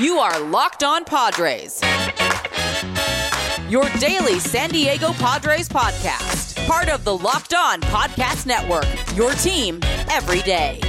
You are Locked On Padres. Your daily San Diego Padres podcast. Part of the Locked On Podcast Network. Your team every day.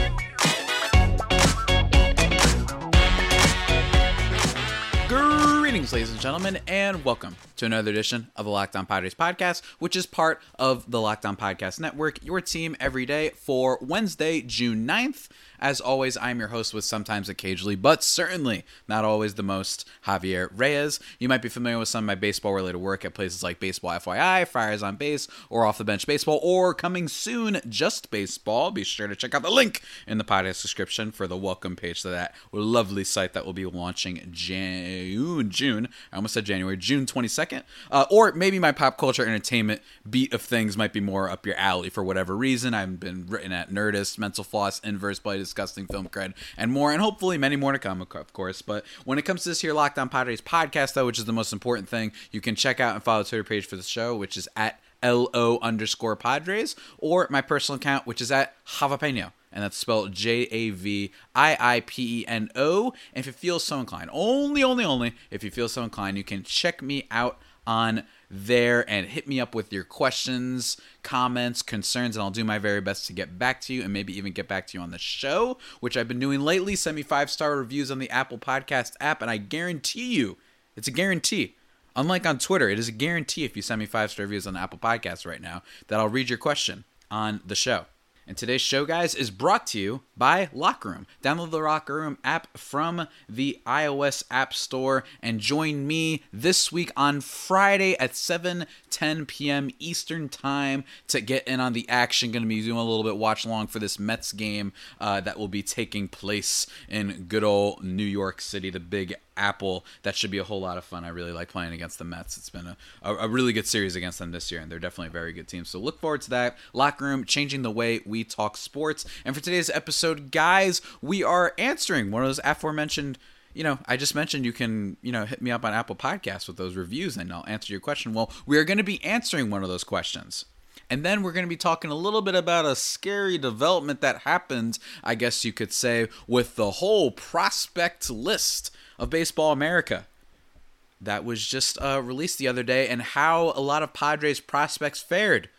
Greetings, ladies and gentlemen, and welcome to another edition of the Locked On Padres podcast, which is part of the Locked On Podcast Network, your team every day for Wednesday, June 9th. As always, I'm your host with sometimes occasionally, but certainly not always the most, Javier Reyes. You might be familiar with some of my baseball related work at places like Baseball FYI, Friars on Base, or Off the Bench Baseball, or coming soon, Just Baseball. Be sure to check out the link in the podcast description for the welcome page to that lovely site that will be launching June, June, I almost said January, June 22nd. Uh, or maybe my pop culture entertainment beat of things might be more up your alley for whatever reason. I've been written at Nerdist, Mental Floss, Inverse Play, Disgusting Film Cred, and more, and hopefully many more to come, of course. But when it comes to this here Locked On Padres podcast, though, which is the most important thing, you can check out and follow the Twitter page for the show, which is at LO underscore Padres, or my personal account, which is at Javapeno and that's spelled J A V I I P E N O. And if you feel so inclined, only, only, only if you feel so inclined, you can check me out on there and hit me up with your questions, comments, concerns, and I'll do my very best to get back to you and maybe even get back to you on the show, which I've been doing lately. Send me five star reviews on the Apple Podcast app, and I guarantee you, it's a guarantee. Unlike on Twitter, it is a guarantee if you send me five star reviews on the Apple Podcasts right now that I'll read your question on the show. And today's show, guys, is brought to you by Locker Room. Download the Locker Room app from the iOS App Store and join me this week on Friday at 7 10 p.m. Eastern Time to get in on the action. Going to be doing a little bit watch along for this Mets game uh, that will be taking place in good old New York City, the big Apple. That should be a whole lot of fun. I really like playing against the Mets. It's been a, a, a, really good series against them this year, and they're definitely a very good team. So look forward to that. Locker Room, changing the way we talk sports. And for today's episode, guys, we are answering one of those aforementioned you know, I just mentioned you can, you know, hit me up on Apple Podcasts with those reviews and I'll answer your question. Well, we are going to be answering one of those questions. And then we're going to be talking a little bit about a scary development that happened, I guess you could say, with the whole prospect list of Baseball America that was just uh, released the other day and how a lot of Padres prospects fared.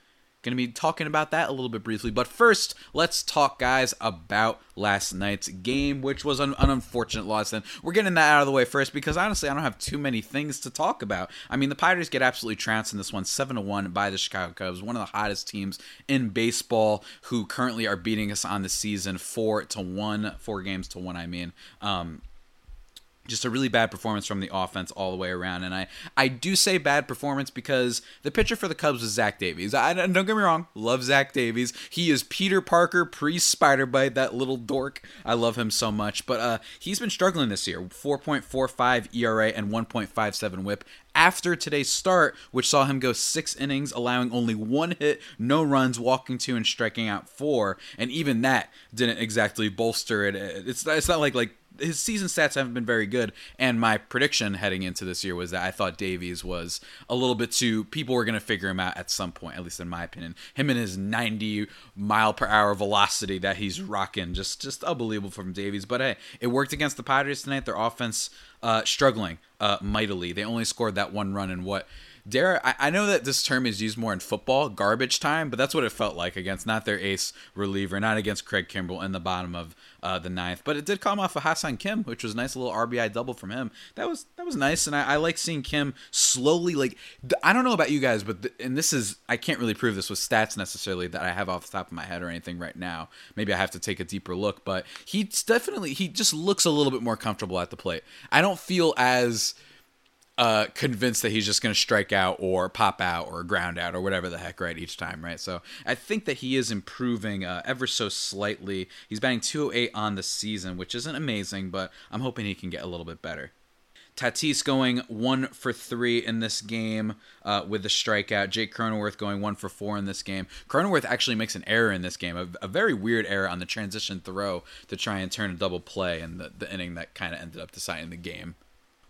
Going to be talking about that a little bit briefly. But first, let's talk, guys, about last night's game, which was an, an, unfortunate loss. And we're getting that out of the way first because honestly, I don't have too many things to talk about. I mean, the Padres get absolutely trounced in this one, 7 to 1 by the Chicago Cubs, one of the hottest teams in baseball who currently are beating us on the season 4 to 1, 4 games to 1, I mean. Um, just a really bad performance from the offense all the way around. And I, I do say bad performance because the pitcher for the Cubs was Zach Davies. I, don't get me wrong, love Zach Davies. He is Peter Parker pre Spider Bite, that little dork. I love him so much. But uh, he's been struggling this year 4.45 ERA and 1.57 whip after today's start, which saw him go six innings, allowing only one hit, no runs, walking two, and striking out four. And even that didn't exactly bolster it. It's, it's not like like his season stats haven't been very good. And my prediction heading into this year was that I thought Davies was a little bit too. People were going to figure him out at some point, at least in my opinion. Him and his 90 mile per hour velocity that he's rocking, just just unbelievable from Davies. But hey, it worked against the Padres tonight. Their offense uh, struggling uh, mightily. They only scored that one run in what Dare I, I know that this term is used more in football, garbage time, but that's what it felt like against not their ace reliever, not against Craig Kimbrel in the bottom of uh, the ninth. But it did come off of Ha-Seong Kim, which was a nice little RBI double from him. That was that was nice, and I, I like seeing Kim slowly like I don't know about you guys, but th- and this is I can't really prove this with stats necessarily that I have off the top of my head or anything right now. Maybe I have to take a deeper look, but he's definitely he just looks a little bit more comfortable at the plate. I don't feel as uh, convinced that he's just going to strike out or pop out or ground out or whatever the heck, right, each time, right? So I think that he is improving uh, ever so slightly. He's batting 208 on the season, which isn't amazing, but I'm hoping he can get a little bit better. Tatis going one for three in this game uh, with the strikeout. Jake Cronenworth going one for four in this game. Cronenworth actually makes an error in this game, a, a very weird error on the transition throw to try and turn a double play in the, the inning that kind of ended up deciding the game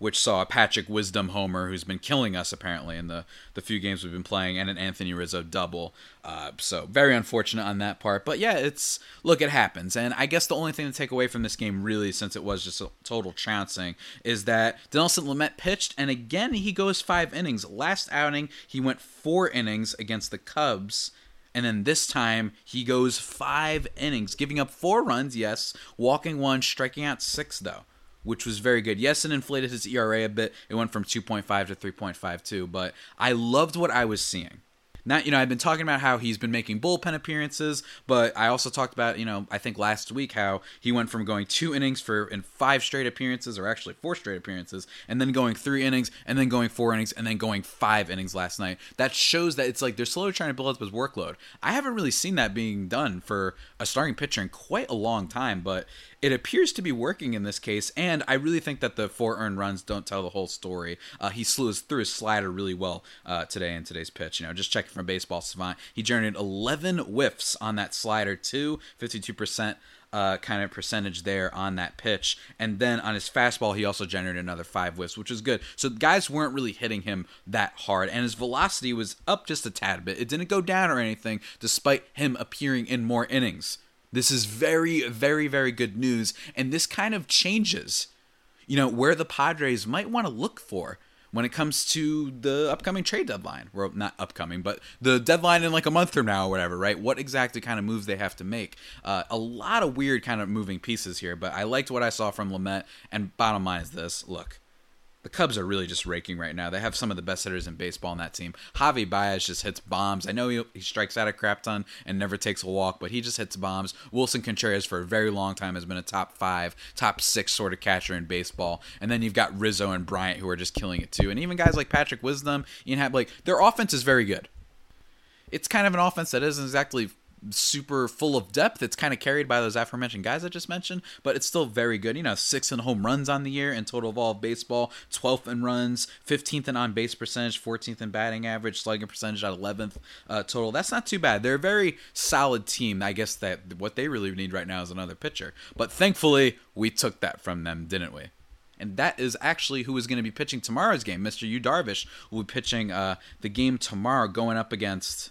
which saw a Patrick Wisdom homer who's been killing us apparently in the the few games we've been playing, and an Anthony Rizzo double. Uh, so very unfortunate on that part. But yeah, it's look, it happens. And I guess the only thing to take away from this game, really, since it was just a total trouncing, is that Dinelson Lamet pitched, and again he goes five innings. Last outing he went four innings against the Cubs. And then this time he goes five innings, giving up four runs, yes, walking one, striking out six, though which was very good. Yes, it inflated his ERA a bit. It went from 2.5 to 3.52, but I loved what I was seeing not you know I've been talking about how he's been making bullpen appearances, but I also talked about you know I think last week how he went from going two innings for in five straight appearances or actually four straight appearances, and then going three innings, and then going four innings, and then going five innings last night. That shows that it's like they're slowly trying to build up his workload. I haven't really seen that being done for a starting pitcher in quite a long time, but it appears to be working in this case, and I really think that the four earned runs don't tell the whole story. Uh, he slew his, through his slider really well uh, today in today's pitch. You know, just checking from Baseball Savant, he generated 11 whiffs on that slider too, 52%. Uh, kind of percentage there on that pitch. And then on his fastball, he also generated another five whiffs, which was good. So guys weren't really hitting him that hard. And his velocity was up just a tad bit. It didn't go down or anything, despite him appearing in more innings. This is very, very, very good news. And this kind of changes, you know, where the Padres might want to look for when it comes to the upcoming trade deadline. Well, not upcoming, but the deadline in like a month from now or whatever, right? What exactly kind of moves they have to make. Uh, a lot of weird kind of moving pieces here, but I liked what I saw from Lamet. And bottom line is this look, the Cubs are really just raking right now. They have some of the best hitters in baseball on that team. Javi Baez just hits bombs. I know he, he strikes out a crap ton and never takes a walk, but he just hits bombs. Willson Contreras for a very long time has been a top five, top six sort of catcher in baseball. And then you've got Rizzo and Bryant who are just killing it too. And even guys like Patrick Wisdom, Ian Happ, like their offense is very good. It's kind of an offense that isn't exactly super full of depth. It's kind of carried by those aforementioned guys I just mentioned, but it's still very good. You know, six in home runs on the year in total of all of baseball, 12th in runs, 15th in on base percentage, 14th in batting average, slugging percentage at 11th uh, total. That's not too bad. They're a very solid team. I guess that what they really need right now is another pitcher. But thankfully, we took that from them, didn't we? and that is actually who is going to be pitching tomorrow's game. Mr. Yu Darvish will be pitching uh, the game tomorrow, going up against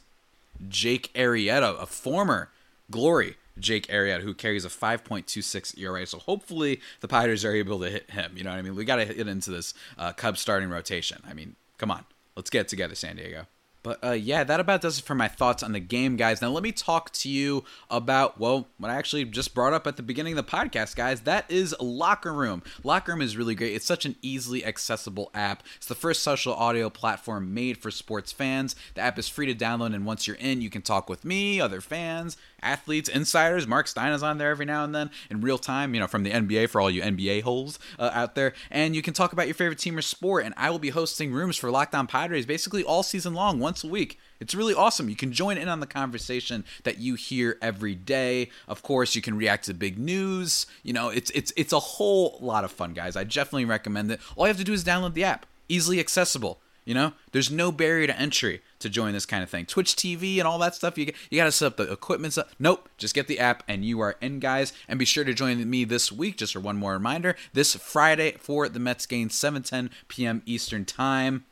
Jake Arrieta, a former Glory Jake Arrieta, who carries a 5.26 ERA. So hopefully the Padres are able to hit him. You know what I mean? We got to hit into this uh, Cubs starting rotation. I mean, come on, let's get together, San Diego. But uh, yeah, that about does it for my thoughts on the game, guys. Now let me talk to you about well, what I actually just brought up at the beginning of the podcast, guys. That is Locker Room. Locker Room is really great. It's such an easily accessible app. It's the first social audio platform made for sports fans. The app is free to download, and once you're in, you can talk with me, other fans, athletes, insiders. Marc Stein is on there every now and then in real time, you know, from the NBA for all you NBA holes uh, out there. And you can talk about your favorite team or sport. And I will be hosting rooms for Locked On Padres basically all season long, once a week. It's really awesome. You can join in on the conversation that you hear every day. Of course, you can react to big news. You know, it's it's it's a whole lot of fun, guys. I definitely recommend it. All you have to do is download the app. Easily accessible. You know, there's no barrier to entry to join this kind of thing. Twitch TV and all that stuff. You you got to set up the equipment. Nope, just get the app and you are in, guys. And be sure to join me this week. Just for one more reminder, this Friday for the Mets game, 7:10 p.m. Eastern Time.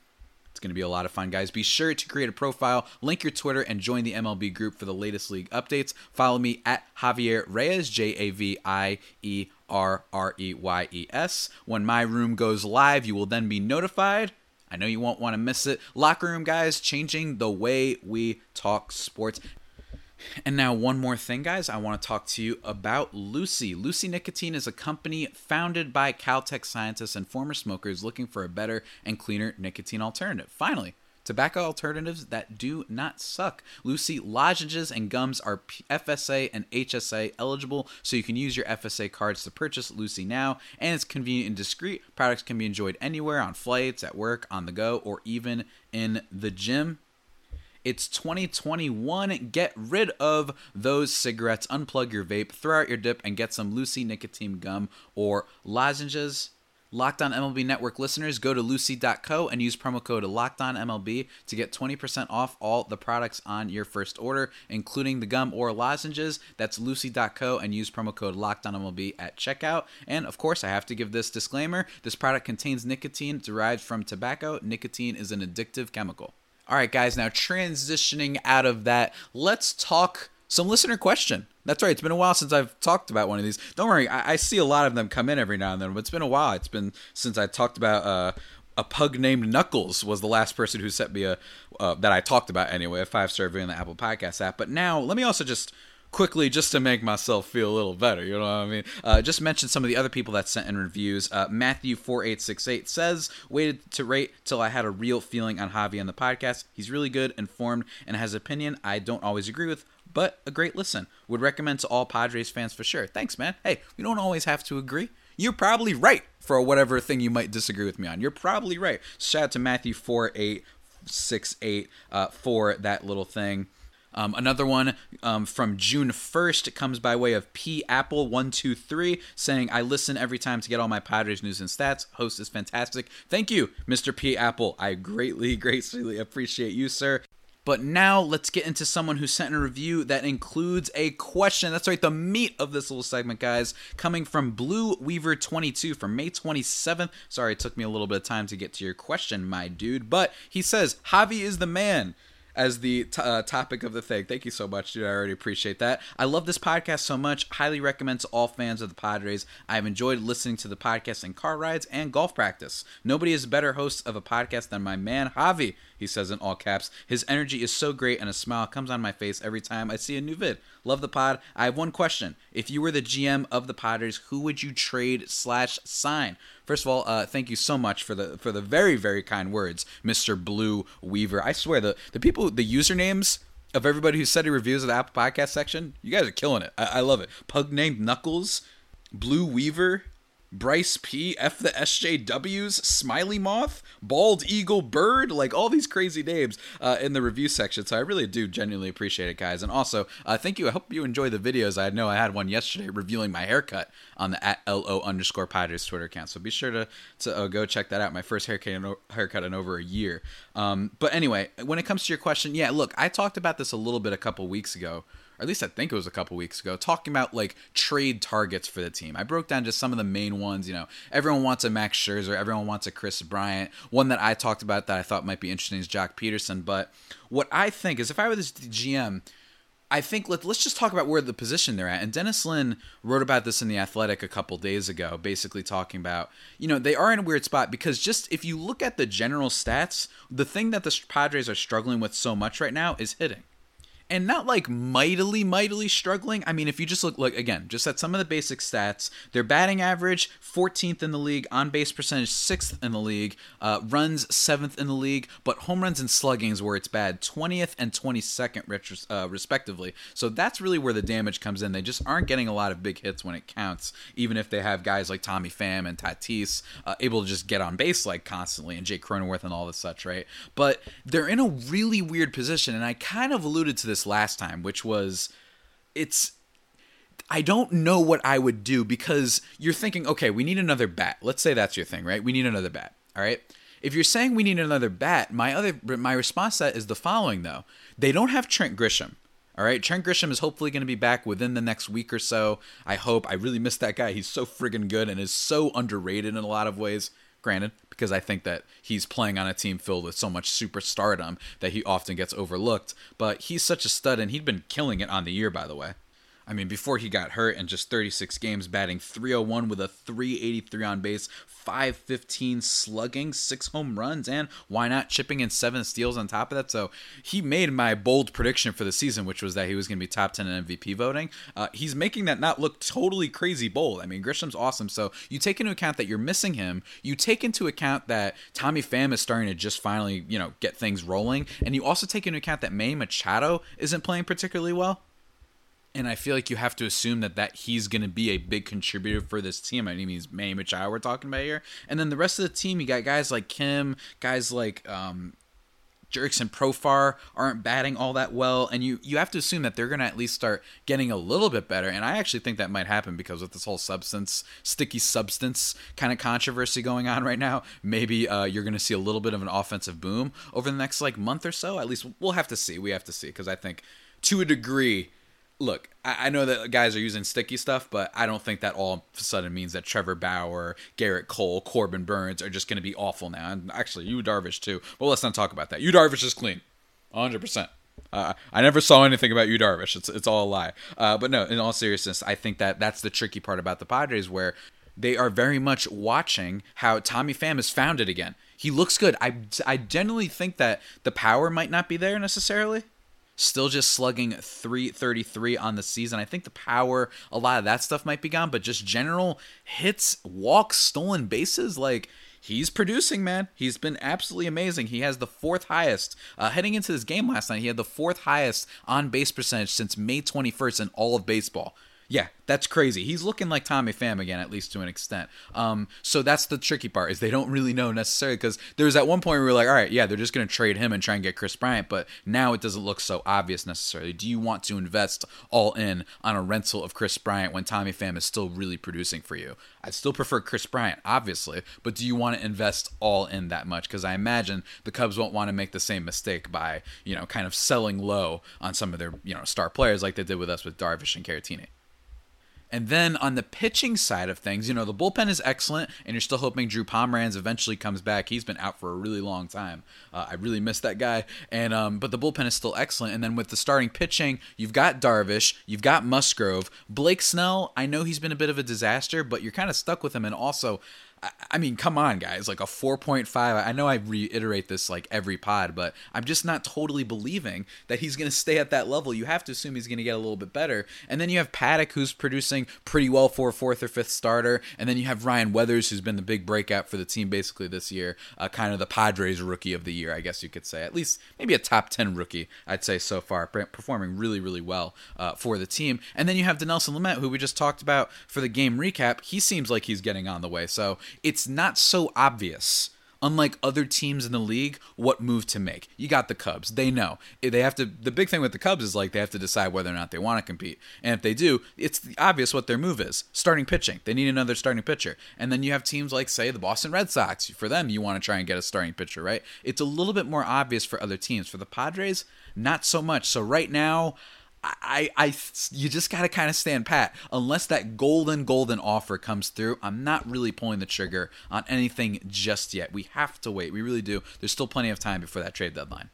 It's going to be a lot of fun, guys. Be sure to create a profile, link your Twitter, and join the MLB group for the latest league updates. Follow me at Javier Reyes, J A V I E R R E Y E S. When my room goes live, you will then be notified I know you won't want to miss it. Locker Room Guys, changing the way we talk sports. And now, one more thing, guys. I want to talk to you about Lucy. Lucy Nicotine is a company founded by Caltech scientists and former smokers looking for a better and cleaner nicotine alternative. Finally, Tobacco alternatives that do not suck. Lucy lozenges and gums are FSA and HSA eligible, so you can use your FSA cards to purchase Lucy now, and it's convenient and discreet. Products can be enjoyed anywhere on flights, at work, on the go, or even in the gym. It's 2021. Get rid of those cigarettes, unplug your vape, throw out your dip, and get some Lucy nicotine gum or lozenges Locked On MLB Network listeners, go to Lucy.co and use promo code LOCKEDONMLB to get 20% off all the products on your first order, including the gum or lozenges. That's Lucy.co and use promo code LOCKEDONMLB at checkout. And of course, I have to give this disclaimer this product contains nicotine derived from tobacco. Nicotine is an addictive chemical. All right, guys, now transitioning out of that, let's talk some listener question. That's right. It's been a while since I've talked about one of these. Don't worry, I, I see a lot of them come in every now and then, but it's been a while. It's been since I talked about uh, a pug named Knuckles was the last person who sent me a uh, that I talked about anyway, a five star review in the Apple Podcast app. But now let me also just quickly just to make myself feel a little better you know what i mean uh, just mention some of the other people that sent in reviews uh, matthew 4868 says waited to rate till i had a real feeling on javi on the podcast he's really good informed and has opinion i don't always agree with but a great listen. Would recommend to all Padres fans for sure. Thanks, man. Hey, we don't always have to agree. You're probably right for whatever thing you might disagree with me on. You're probably right. Shout out to Matthew four eight six eight uh, for that little thing. Um, another one um, from June 1st comes by way of P Apple 123 saying, I listen every time to get all my Padres news and stats. Host is fantastic. Thank you, Mr. P Apple. I greatly, greatly appreciate you, sir. But now let's get into someone who sent a review that includes a question. That's right, the meat of this little segment, guys, coming from Blue Weaver 22 from May 27th. Sorry, it took me a little bit of time to get to your question, my dude. But he says, Javi is the man as the t- uh, topic of the thing. Thank you so much, dude. I already appreciate that. I love this podcast so much. Highly recommend to all fans of the Padres. I've enjoyed listening to the podcast in car rides and golf practice. Nobody is better host of a podcast than my man Javi. He says in all caps. His energy is so great, and a smile comes on my face every time I see a new vid. Love the pod. I have one question. If you were the GM of the Padres, who would you trade slash sign? First of all, uh, thank you so much for the for the very very kind words, Mister Blue Weaver. I swear the the people the usernames of everybody who's setting reviews of the Apple Podcast section, you guys are killing it. I, I love it. Pug named Knuckles, Blue Weaver, Bryce P, F the SJWs, Smiley Moth, Bald Eagle Bird, like all these crazy names uh, in the review section. So I really do genuinely appreciate it, guys. And also, uh, thank you. I hope you enjoy the videos. I know I had one yesterday reviewing my haircut on the at LO underscore Padres Twitter account. So be sure to, to uh, go check that out. My first haircut in, haircut in over a year. Um, but anyway, when it comes to your question, yeah, look, I talked about this a little bit a couple weeks ago or at least I think it was a couple weeks ago, talking about like trade targets for the team. I broke down just some of the main ones. You know, everyone wants a Max Scherzer, everyone wants a Kris Bryant. One that I talked about that I thought might be interesting is Joc Pederson. But what I think is if I were this GM, I think let, let's just talk about where the position they're at. And Dennis Lin wrote about this in The Athletic a couple days ago, basically talking about, you know, they are in a weird spot because just if you look at the general stats, the thing that the Padres are struggling with so much right now is hitting and not like mightily, mightily struggling. I mean, if you just look, like again, just at some of the basic stats, their batting average 14th in the league, on base percentage 6th in the league, uh, runs 7th in the league, but home runs and sluggings where it's bad 20th and 22nd, uh, respectively. So that's really where the damage comes in. They just aren't getting a lot of big hits when it counts, even if they have guys like Tommy Pham and Tatis uh, able to just get on base like constantly, and Jake Cronenworth and all this such, right? But they're in a really weird position, and I kind of alluded to this this last time, which was it's I don't know what I would do because you're thinking, okay, we need another bat. Let's say that's your thing, right? We need another bat. All right. If you're saying we need another bat, my other my response to that is the following though. They don't have Trent Grisham. All right, Trent Grisham is hopefully going to be back within the next week or so. I hope. I really miss that guy. He's so friggin' good and is so underrated in a lot of ways. Granted, because I think that he's playing on a team filled with so much superstardom that he often gets overlooked. But he's such a stud, and he'd been killing it on the year, by the way. I mean, before he got hurt in just 36 games, batting 301 with a 383 on base, 515 slugging, six home runs, and why not chipping in seven steals on top of that? So he made my bold prediction for the season, which was that he was going to be top 10 in MVP voting. Uh, he's making that not look totally crazy bold. I mean, Grisham's awesome. So you take into account that you're missing him. You take into account that Tommy Pham is starting to just finally, you know, get things rolling. And you also take into account that Manny Machado isn't playing particularly well and I feel like you have to assume that that he's going to be a big contributor for this team. I mean, he's Manny Machado we're talking about here, and then the rest of the team, you got guys like Kim, guys like um, and Profar aren't batting all that well, and you you have to assume that they're going to at least start getting a little bit better. And I actually think that might happen because with this whole substance, sticky substance kind of controversy going on right now, maybe uh, you're going to see a little bit of an offensive boom over the next like month or so. At least we'll have to see. We have to see because I think to a degree look, I, know that guys are using sticky stuff, but I don't think that all of a sudden means that Trevor Bauer, Gerrit Cole, Corbin Burnes are just going to be awful now. And actually, Yu Darvish too. But let's not talk about that. Yu Darvish is clean, 100. percent uh, I never saw anything about Yu Darvish. It's it's all a lie. Uh, but no, in all seriousness, I think that that's the tricky part about the Padres, where they are very much watching how Tommy Pham is found it again. He looks good. I I generally think that the power might not be there necessarily still just slugging 333 on the season. I think the power, a lot of that stuff might be gone, but just general hits, walks, stolen bases, like he's producing, man. He's been absolutely amazing. He has the fourth highest. Uh, heading into this game last night, he had the fourth highest on base percentage since May 21st in all of baseball. Yeah, that's crazy. He's looking like Tommy Pham again, at least to an extent. Um, so that's the tricky part is they don't really know necessarily because there was at one point where we were like, all right, yeah, they're just going to trade him and try and get Kris Bryant, but now it doesn't look so obvious necessarily. Do you want to invest all in on a rental of Kris Bryant when Tommy Pham is still really producing for you? I'd still prefer Kris Bryant, obviously, but do you want to invest all in that much? Because I imagine the Cubs won't want to make the same mistake by you know kind of selling low on some of their you know star players like they did with us with Darvish and Caratini. And then on the pitching side of things, you know, the bullpen is excellent, and you're still hoping Drew Pomeranz eventually comes back. He's been out for a really long time. Uh, I really miss that guy. And um, but the bullpen is still excellent. And then with the starting pitching, you've got Darvish, you've got Musgrove, Blake Snell. I know he's been a bit of a disaster, but you're kind of stuck with him. And also, I mean, come on, guys. Like a 4.5. I know I reiterate this like every pod, but I'm just not totally believing that he's going to stay at that level. You have to assume he's going to get a little bit better. And then you have Paddock, who's producing pretty well for a fourth or fifth starter. And then you have Ryan Weathers, who's been the big breakout for the team basically this year. Uh, kind of the Padres rookie of the year, I guess you could say. At least maybe a top 10 rookie, I'd say so far. Performing really, really well uh, for the team. And then you have Dinelson Lamet, who we just talked about for the game recap. He seems like he's getting on the way. So it's not so obvious unlike other teams in the league, what move to make. You got the Cubs. They know. They have to the big thing with the Cubs is like they have to decide whether or not they want to compete. And if they do, it's obvious what their move is. Starting pitching. They need another starting pitcher. And then you have teams like say the Boston Red Sox. For them, you want to try and get a starting pitcher, right? It's a little bit more obvious for other teams. For the Padres, not so much. So right now, I, I, you just got to kind of stand pat. Unless that golden, golden offer comes through, I'm not really pulling the trigger on anything just yet. We have to wait. We really do. There's still plenty of time before that trade deadline.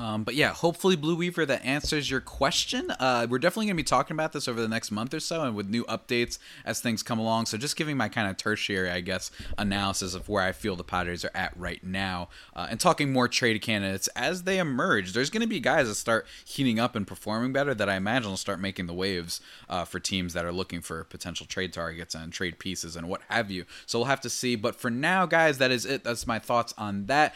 Um, but yeah, hopefully, Blue Weaver, that answers your question. Uh, we're definitely going to be talking about this over the next month or so and with new updates as things come along. So, just giving my kind of tertiary, I guess, analysis of where I feel the Padres are at right now uh, and talking more trade candidates as they emerge. There's going to be guys that start heating up and performing better that I imagine will start making the waves uh, for teams that are looking for potential trade targets and trade pieces and what have you. So, we'll have to see. But for now, guys, that is it. That's my thoughts on that.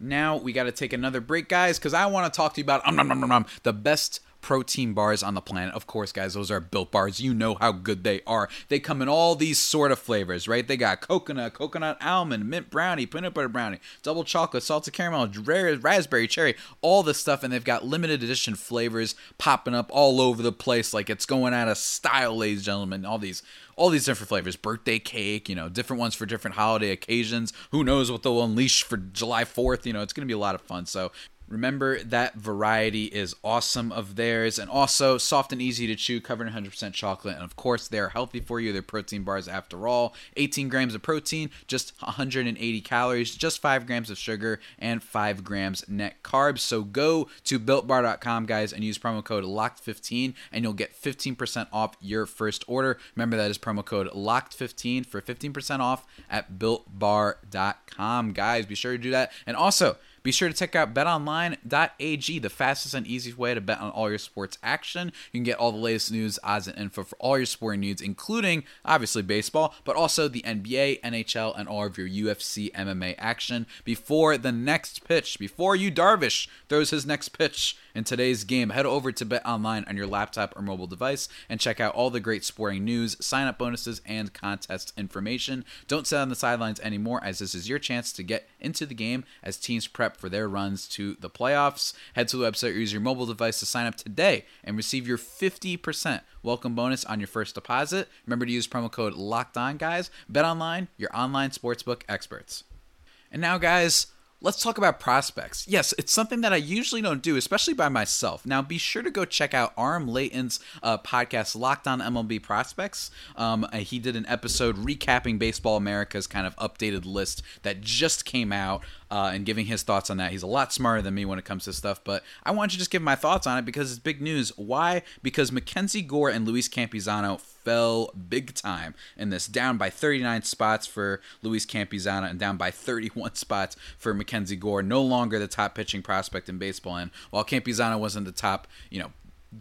Now we got to take another break, guys, because I want to talk to you about um, um, um, um, the best protein bars on the planet. Of course, guys, those are built bars. You know how good they are. They come in all these sort of flavors, right? They got coconut, coconut almond, mint brownie, peanut butter brownie, double chocolate, salted caramel, rare, raspberry, cherry, all this stuff. And they've got limited edition flavors popping up all over the place like it's going out of style, ladies and gentlemen. All these all these different flavors birthday cake you know different ones for different holiday occasions who knows what they'll unleash for july 4th you know it's going to be a lot of fun so Remember that variety is awesome of theirs and also soft and easy to chew, covered in 100% chocolate. And of course, they're healthy for you. They're protein bars after all. 18 grams of protein, just 180 calories, just 5 grams of sugar, and 5 grams net carbs. So go to builtbar.com, guys, and use promo code LOCKED15 and you'll get 15% off your first order. Remember that is promo code LOCKED15 for 15% off at builtbar.com. Guys, be sure to do that. And also, be sure to check out betonline.ag, the fastest and easiest way to bet on all your sports action. You can get all the latest news, odds, and info for all your sporting needs, including obviously baseball, but also the NBA, NHL, and all of your UFC MMA action before the next pitch, before Yu Darvish throws his next pitch in today's game. Head over to Bet Online on your laptop or mobile device and check out all the great sporting news, sign up bonuses, and contest information. Don't sit on the sidelines anymore, as this is your chance to get into the game as teams prep for their runs to the playoffs. Head to the website or use your mobile device to sign up today and receive your 50% welcome bonus on your first deposit. Remember to use promo code Locked On, guys. Bet online, your online sportsbook experts. And now, guys, let's talk about prospects. Yes, it's something that I usually don't do, especially by myself. Now, be sure to go check out Arm Leighton's uh, podcast, Locked On MLB Prospects. Um, uh, he did an episode recapping Baseball America's kind of updated list that just came out uh, and giving his thoughts on that. He's a lot smarter than me when it comes to stuff, but I want to just give my thoughts on it because it's big news. Why? Because Mackenzie Gore and Luis Campusano fell big time in this, down by 39 spots for Luis Campusano and down by 31 spots for Mackenzie Gore. No longer the top pitching prospect in baseball, and while Campusano wasn't the top, you know,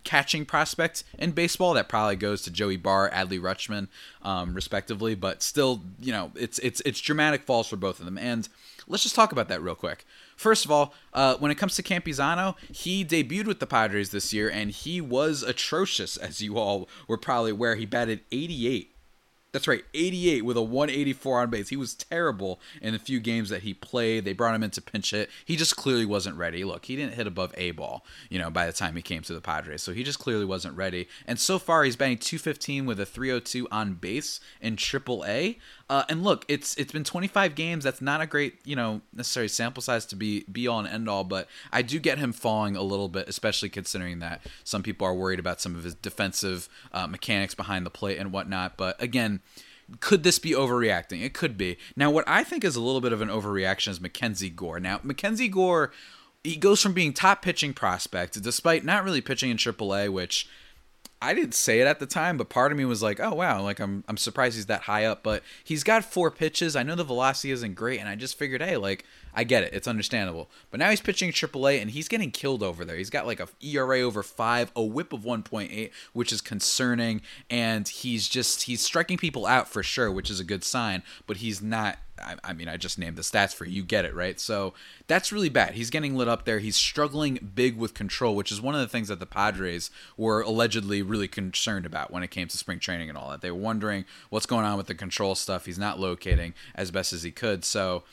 catching prospect in baseball. That probably goes to Joey Bart, Adley Rutschman, um, respectively. But still, you know, it's it's it's dramatic falls for both of them. And let's just talk about that real quick. First of all, uh, when it comes to Campusano, he debuted with the Padres this year, and he was atrocious, as you all were probably aware. He batted 88 that's right, 88 with a 184 on base. He was terrible in the few games that he played. They brought him in to pinch hit. He just clearly wasn't ready. Look, he didn't hit above A ball, you know, by the time he came to the Padres. So he just clearly wasn't ready. And so far, he's batting 215 with a 302 on base in Triple A. Uh, and look, it's it's been 25 games. That's not a great, you know, necessary sample size to be be all and end all. But I do get him falling a little bit, especially considering that some people are worried about some of his defensive uh, mechanics behind the plate and whatnot. But again, could this be overreacting? It could be. Now, what I think is a little bit of an overreaction is Mackenzie Gore. Now, Mackenzie Gore, he goes from being top pitching prospect, despite not really pitching in AAA, which I didn't say it at the time, but part of me was like, "Oh wow!" Like I'm I'm surprised he's that high up. But he's got four pitches. I know the velocity isn't great, and I just figured, hey, like I get it. It's understandable. But now he's pitching AAA, and he's getting killed over there. He's got like a ERA over five, a WHIP of 1.8, which is concerning, and he's just he's striking people out for sure, which is a good sign. But he's not I, I, mean, I just named the stats for you. You get it, right? So that's really bad. He's getting lit up there. He's struggling big with control, which is one of the things that the Padres were allegedly really concerned about when it came to spring training and all that. They were wondering what's going on with the control stuff. He's not locating as best as he could. So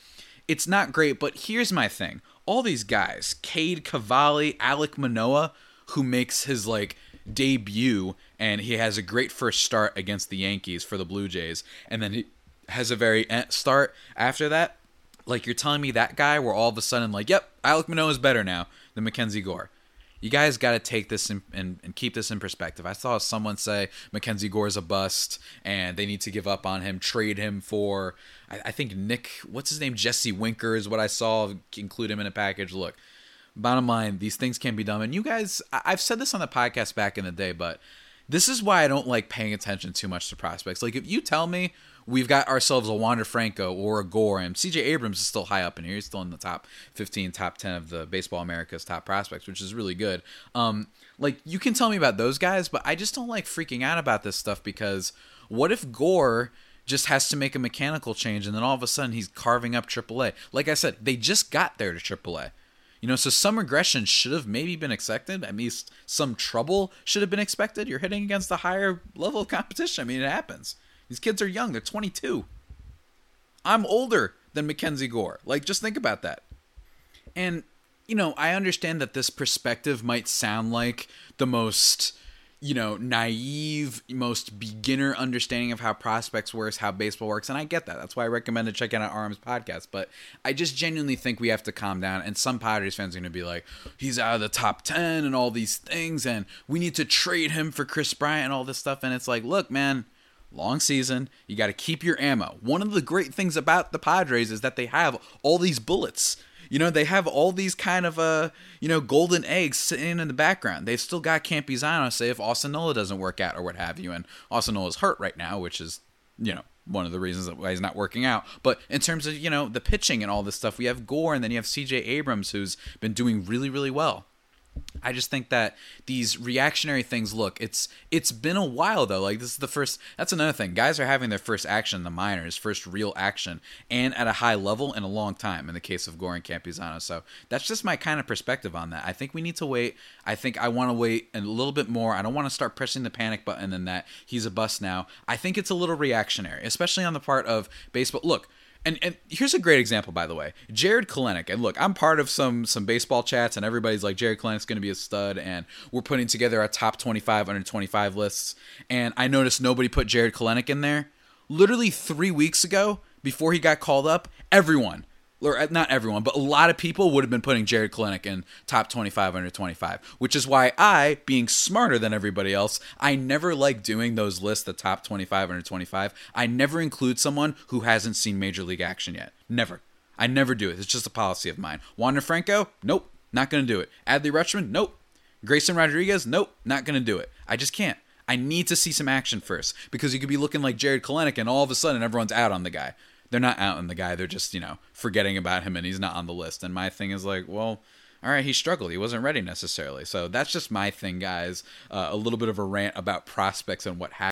it's not great. But here's my thing all these guys, Cade Cavalli, Alek Manoah, who makes his like debut and he has a great first start against the Yankees for the Blue Jays, and then he has a very start after that. Like you're telling me that guy, where all of a sudden, like, yep, Alek Manoah is better now than Mackenzie Gore. You guys got to take this in, and, and keep this in perspective. I saw someone say Mackenzie Gore is a bust and they need to give up on him, trade him for, I, I think Nick, what's his name? Jesse Winker is what I saw, include him in a package. Look, bottom line, these things can be done. And you guys, I've said this on the podcast back in the day, but this is why I don't like paying attention too much to prospects. Like, if you tell me we've got ourselves a Wander Franco or a Gore, and CJ Abrams is still high up in here. He's still in the top 15, top 10 of the Baseball America's top prospects, which is really good. Um, like, you can tell me about those guys, but I just don't like freaking out about this stuff because what if Gore just has to make a mechanical change and then all of a sudden he's carving up AAA? Like I said, they just got there to AAA. You know, so some regression should have maybe been expected. At least some trouble should have been expected. You're hitting against a higher level of competition. I mean, it happens. These kids are young. They're 22. I'm older than Mackenzie Gore. Like, just think about that. And, you know, I understand that this perspective might sound like the most, you know, naive, most beginner understanding of how prospects works, how baseball works. And I get that. That's why I recommend to check out Arms podcast. But I just genuinely think we have to calm down. And some Padres fans are going to be like, he's out of the top 10 and all these things. And we need to trade him for Kris Bryant and all this stuff. And it's like, look, man long season. You got to keep your ammo. One of the great things about the Padres is that they have all these bullets. You know, they have all these kind of uh, you know, golden eggs sitting in the background. They've still got Campusano, say if Austin Nola doesn't work out or what have you, and Austin Nola's hurt right now, which is, you know, one of the reasons why he's not working out. But in terms of, you know, the pitching and all this stuff, we have Gore and then you have CJ Abrams who's been doing really, really well. I just think that these reactionary things look it's it's been a while though. Like this is the first that's another thing. Guys are having their first action in the minors first real action and at a high level in a long time in the case of Gore and Campusano so that's just my kind of perspective on that. I think we need to wait. I think I want to wait a little bit more. I don't want to start pressing the panic button and that he's a bust now. I think it's a little reactionary especially on the part of baseball. Look And and here's a great example, by the way. Jarred Kelenic. And look, I'm part of some some baseball chats, and everybody's like, Jarred Kelenic's going to be a stud, and we're putting together our top 25 under 25 lists. And I noticed nobody put Jarred Kelenic in there. Literally three weeks ago, before he got called up, everyone or uh, not everyone, but a lot of people would have been putting Jarred Kelenic in top 25 under 25, which is why I, being smarter than everybody else, I never like doing those lists, the top 25 under 25. I never include someone who hasn't seen major league action yet. Never. I never do it. It's just a policy of mine. Wander Franco? Nope. Not going to do it. Adley Rutschman? Nope. Grayson Rodriguez? Nope. Not going to do it. I just can't. I need to see some action first because you could be looking like Jarred Kelenic and all of a sudden everyone's out on the guy they're not out on the guy. They're just, you know, forgetting about him and he's not on the list. And my thing is like, well, all right, he struggled. He wasn't ready necessarily. So that's just my thing, guys. Uh, a little bit of a rant about prospects and what happened